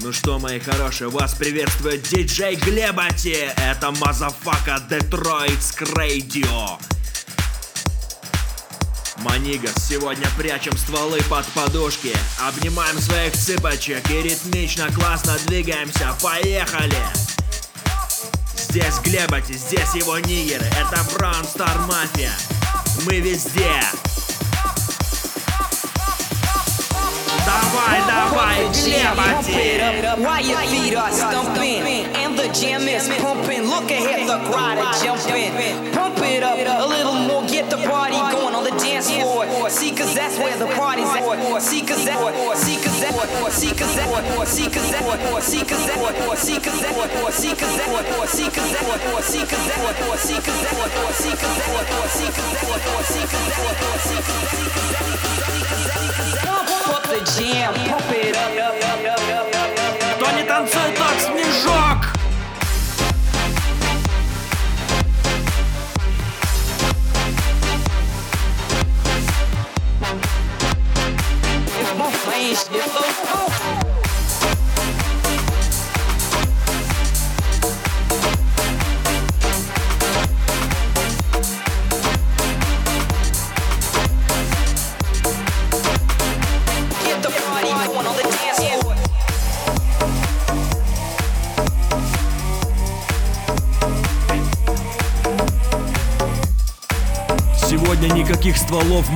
Ну что, мои хорошие, вас приветствует диджей Глебати. Это Мазафака Детройтск Radio. Манигас, сегодня прячем стволы под подушки Обнимаем своих цыпочек и ритмично классно двигаемся Поехали! Здесь Глебати, здесь его нигеры Это Браун Стар Мафия Мы везде Alright, alright, yeah, Why your feet are stumping and the jam is pumping. Look ahead, the crowd are jumping. Pump it up a little more, get the party going on the dance floor. See, cause that's where the party's at. See, cause that, see, cause that, see, cause that, see, cause that, see, cause that, see, cause that, see, cause that, see, cause that, see, see, cause that, see, cause that, see, see, cause that, see, cause that, see, see, cause that, see, cause that, see, the jam. Pump it up. up, up, up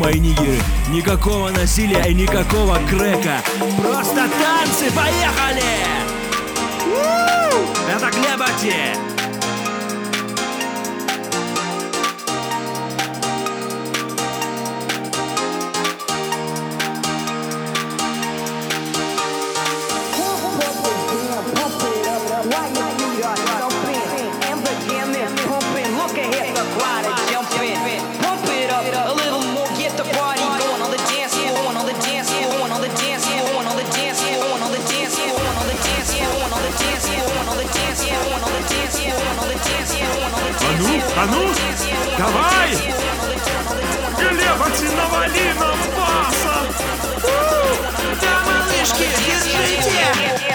мои нигеры Никакого насилия и никакого крека Просто танцы, поехали! Это Глебати! А ну, давай! Глебати, навали нам баса! Да, малышки, держите!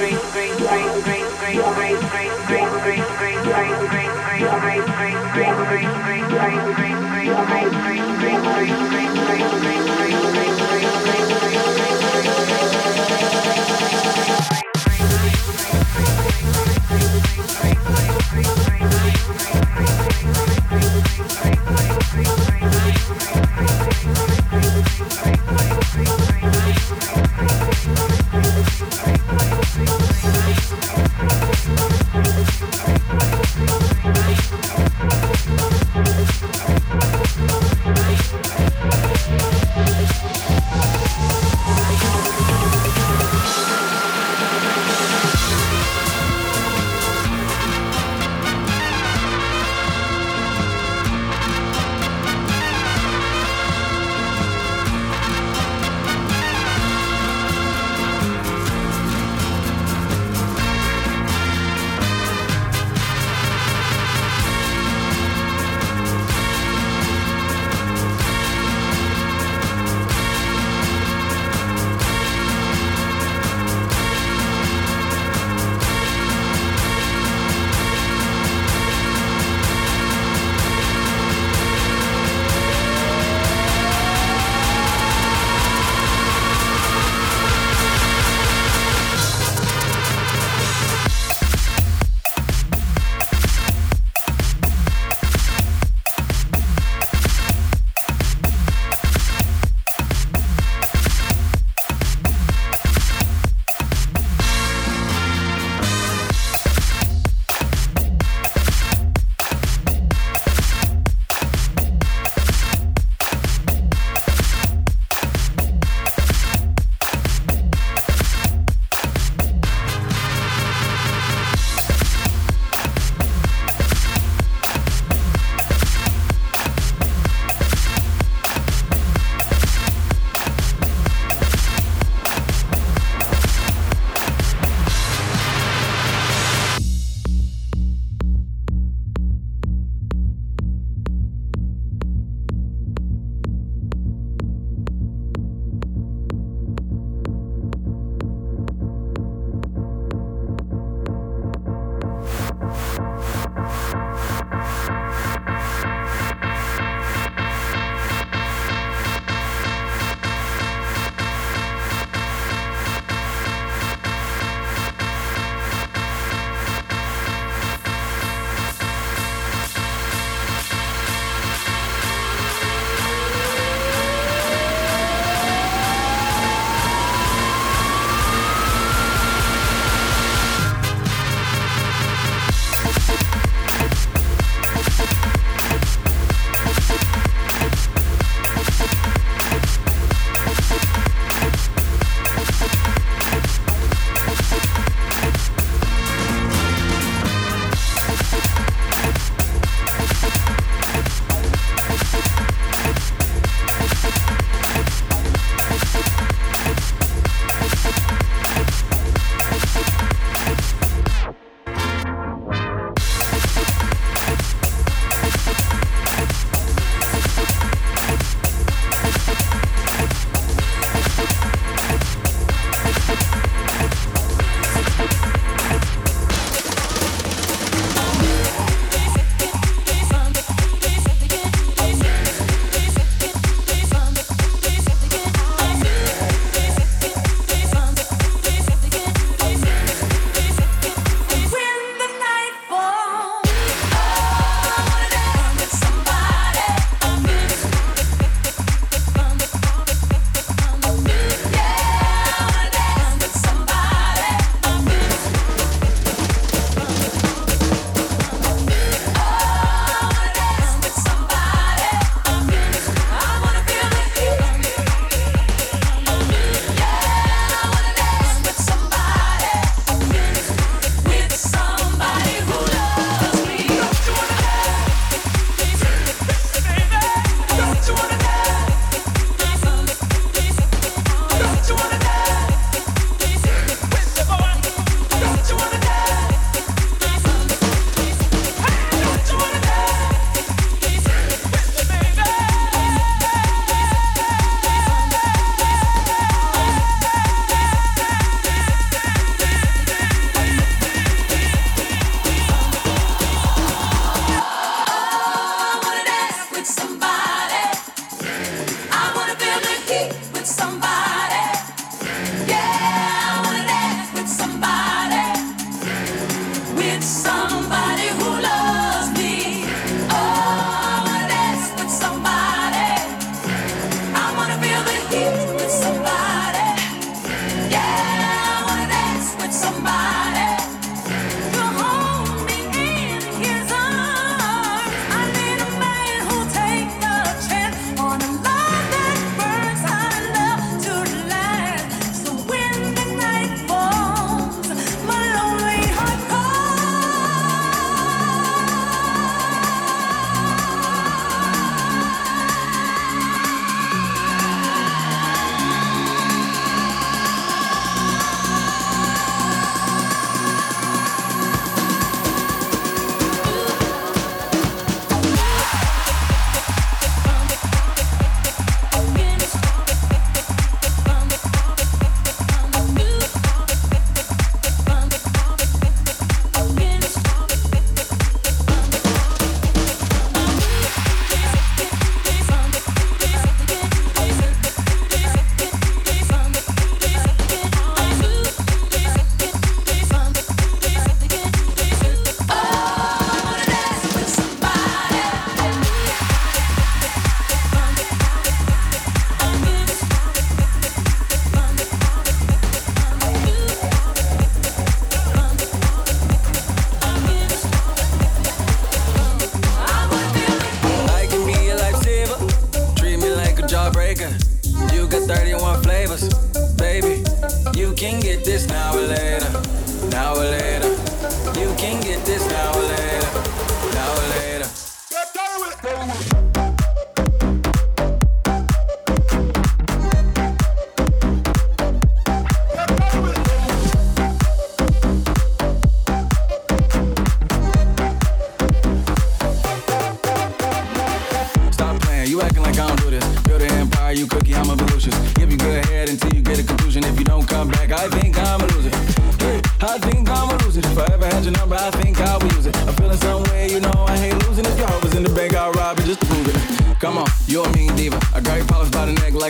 great, great, great, great, great, great, great, great, great, great.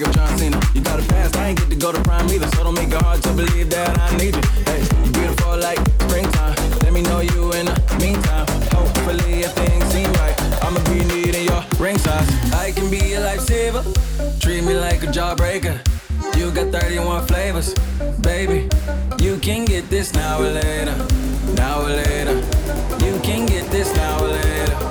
like I'm John Cena. You got a past, I ain't get to go to prime either. So don't make it hard to believe that I need you. Hey, you beautiful like springtime. Let me know you in the meantime. Hopefully, if things seem right, I'ma be needing your ring size. I can be a lifesaver. Treat me like a jawbreaker. You got 31 flavors, baby. You can get this now or later. Now or later. You can get this now or later.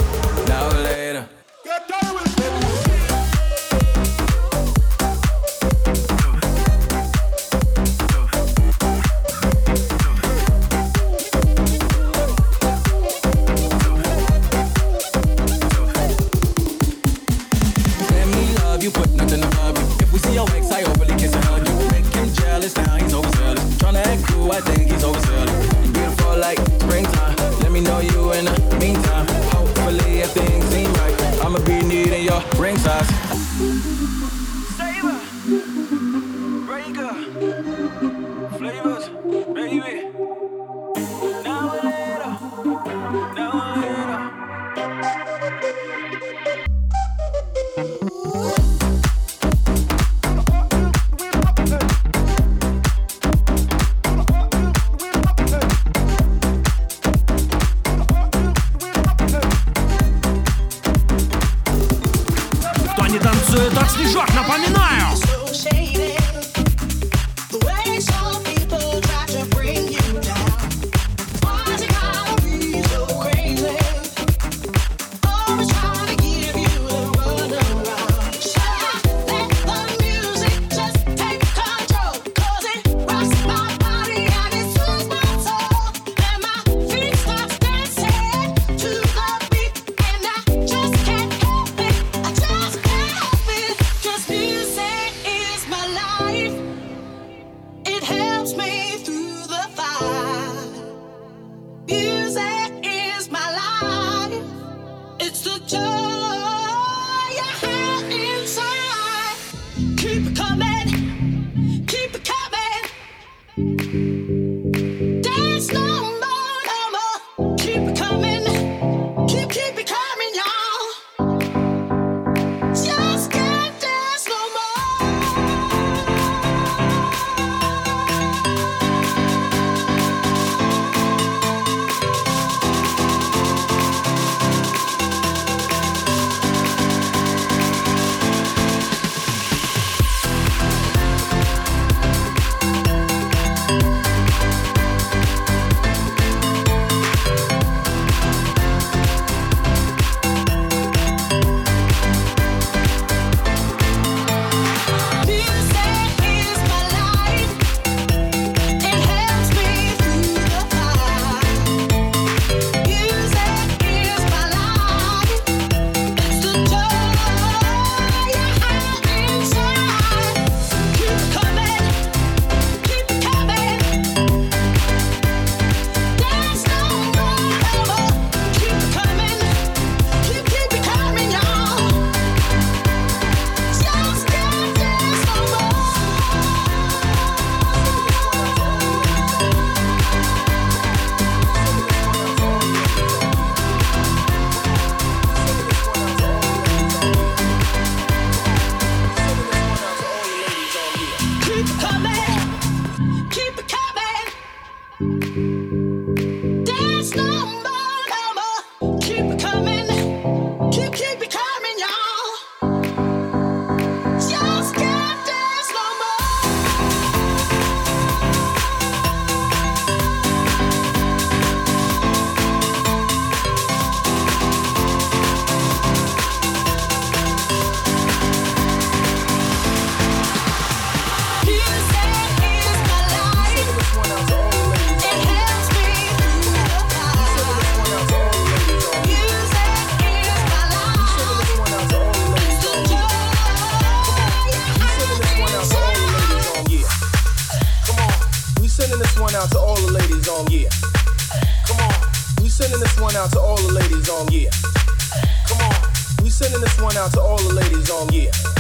Yeah.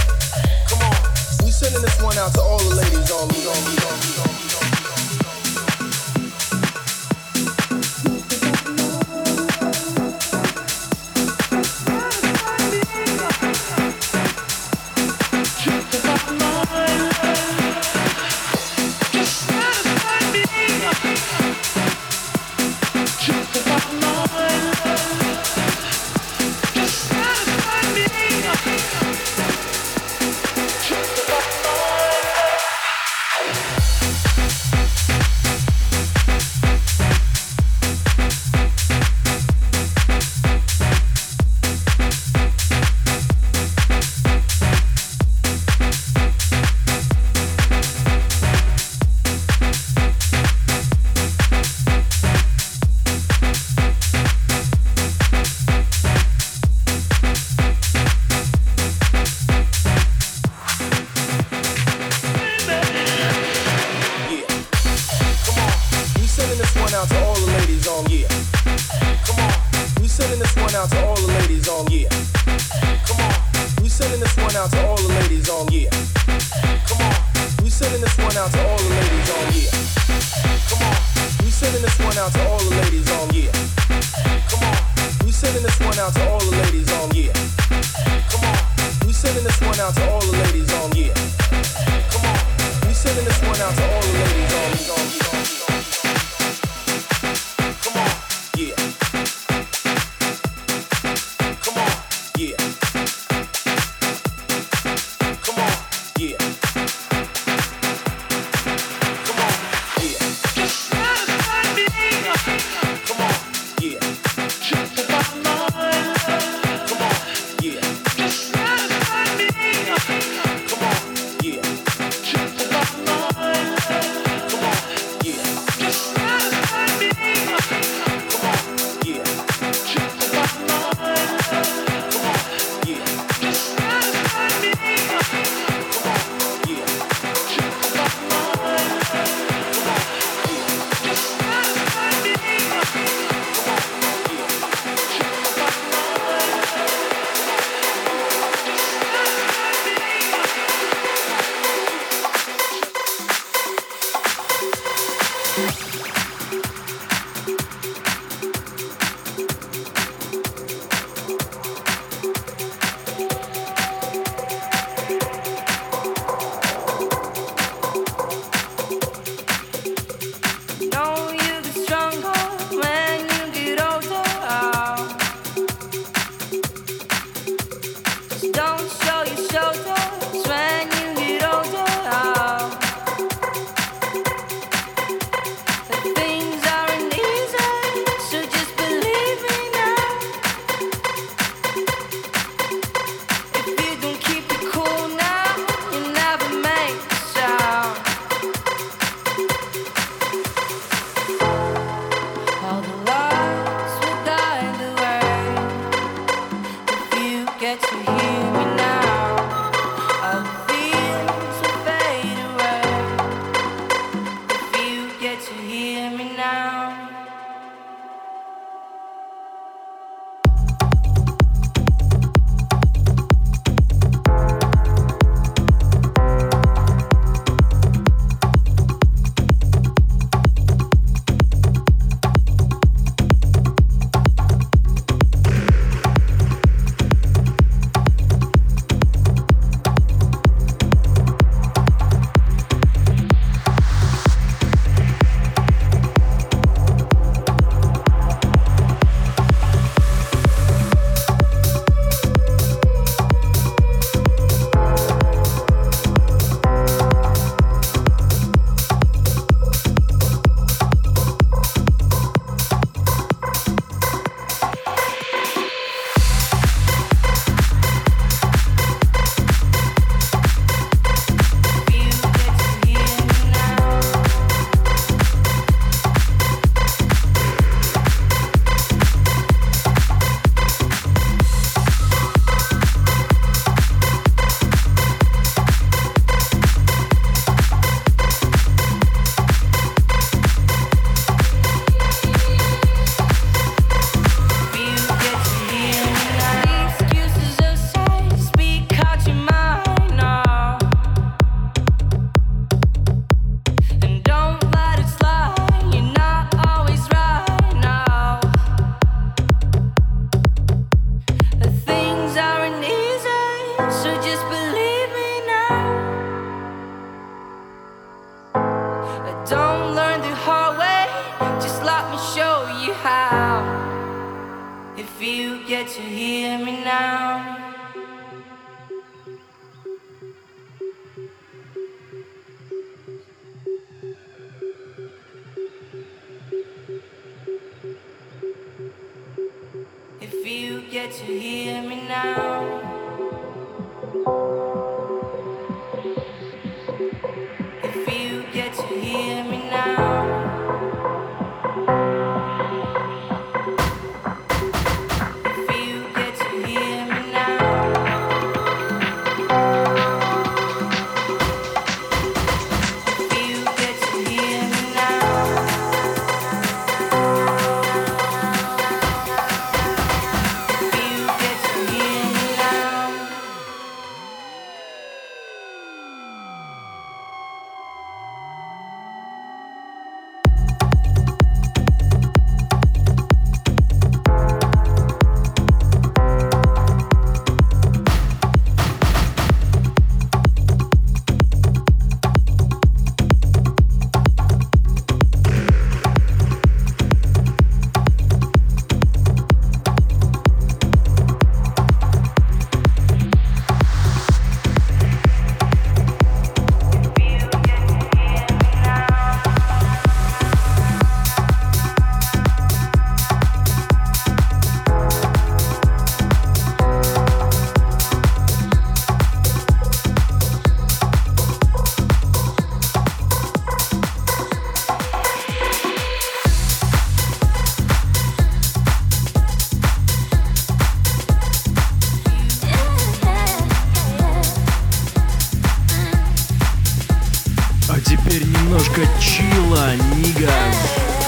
теперь немножко чила, нигас.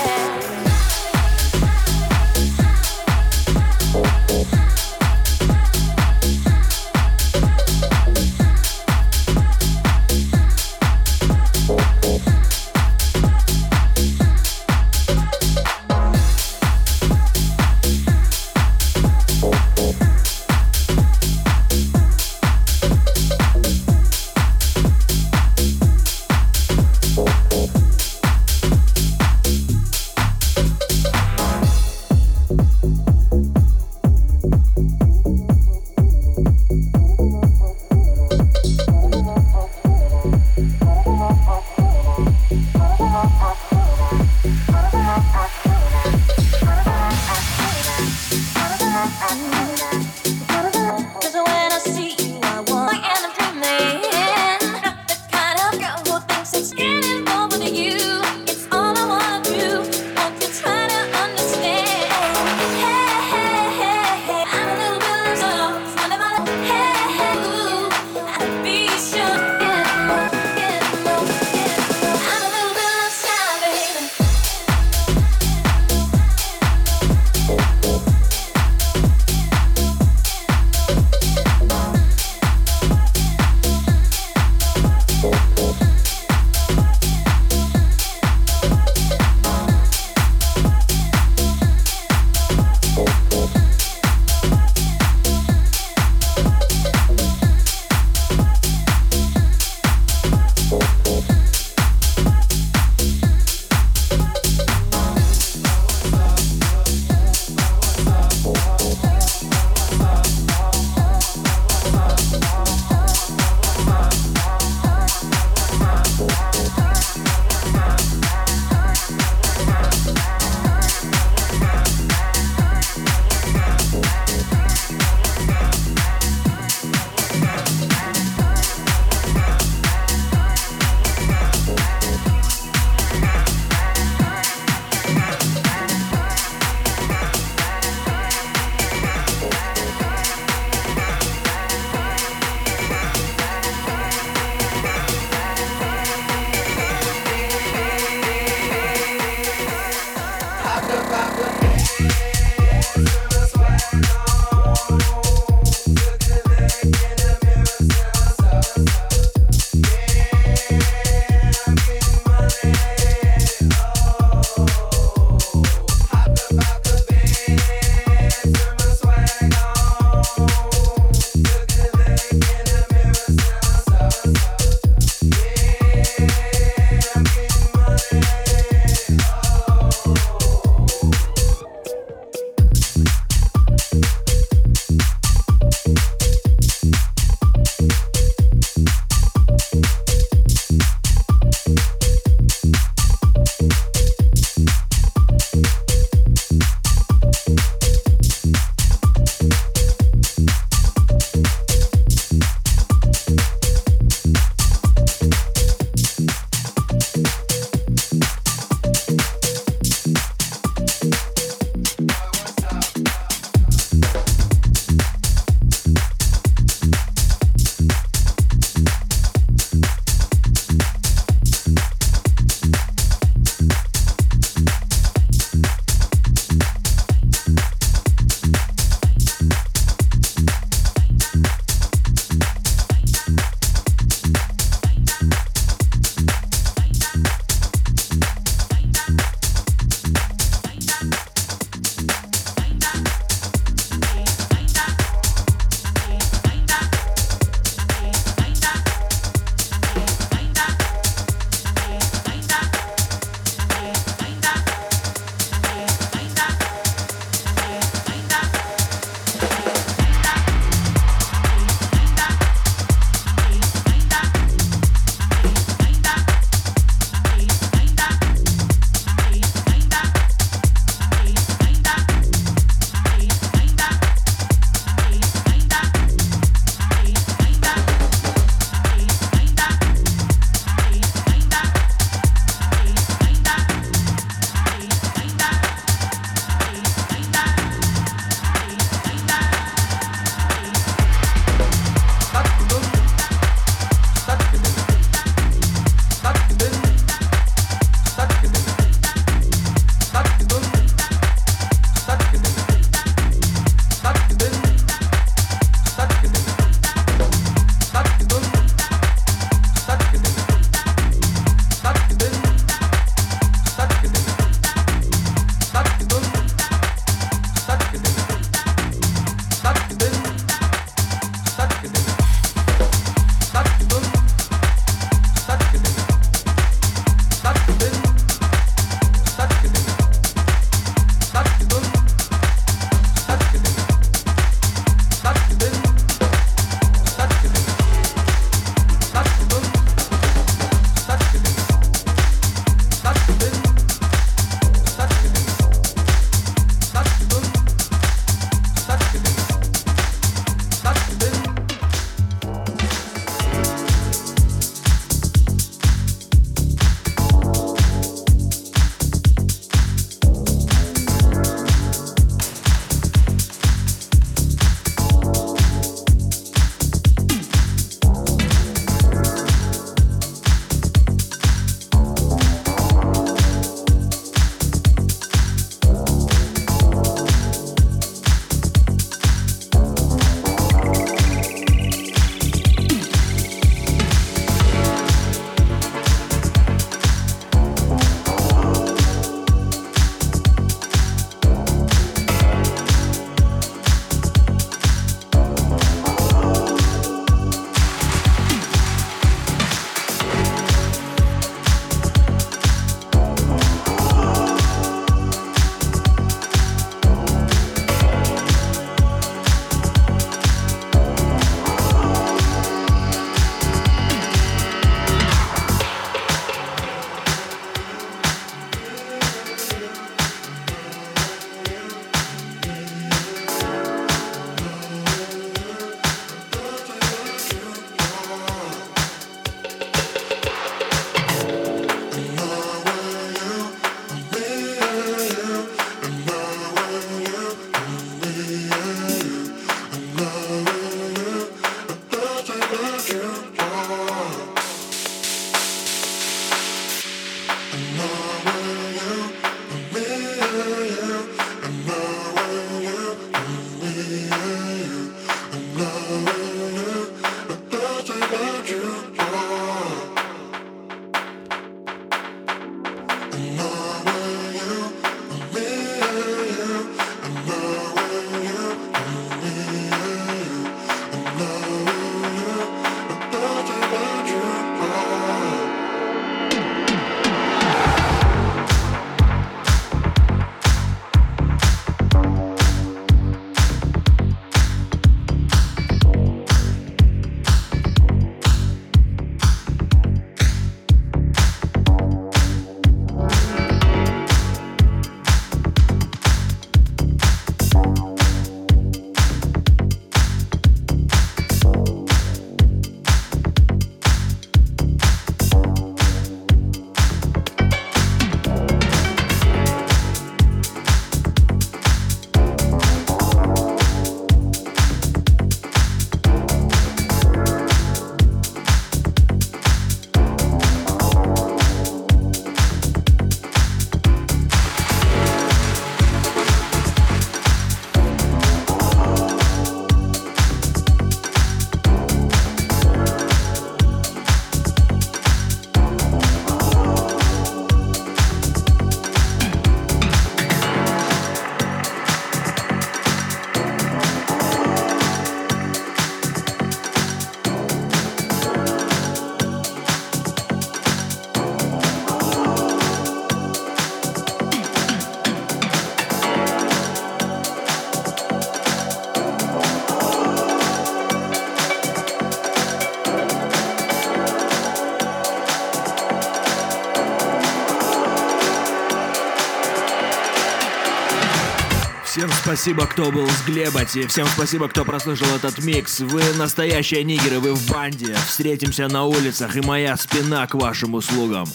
Спасибо, кто был с Глебати. Всем спасибо, кто прослушал этот микс. Вы настоящие нигеры, вы в банде. Встретимся на улицах, и моя спина к вашим услугам.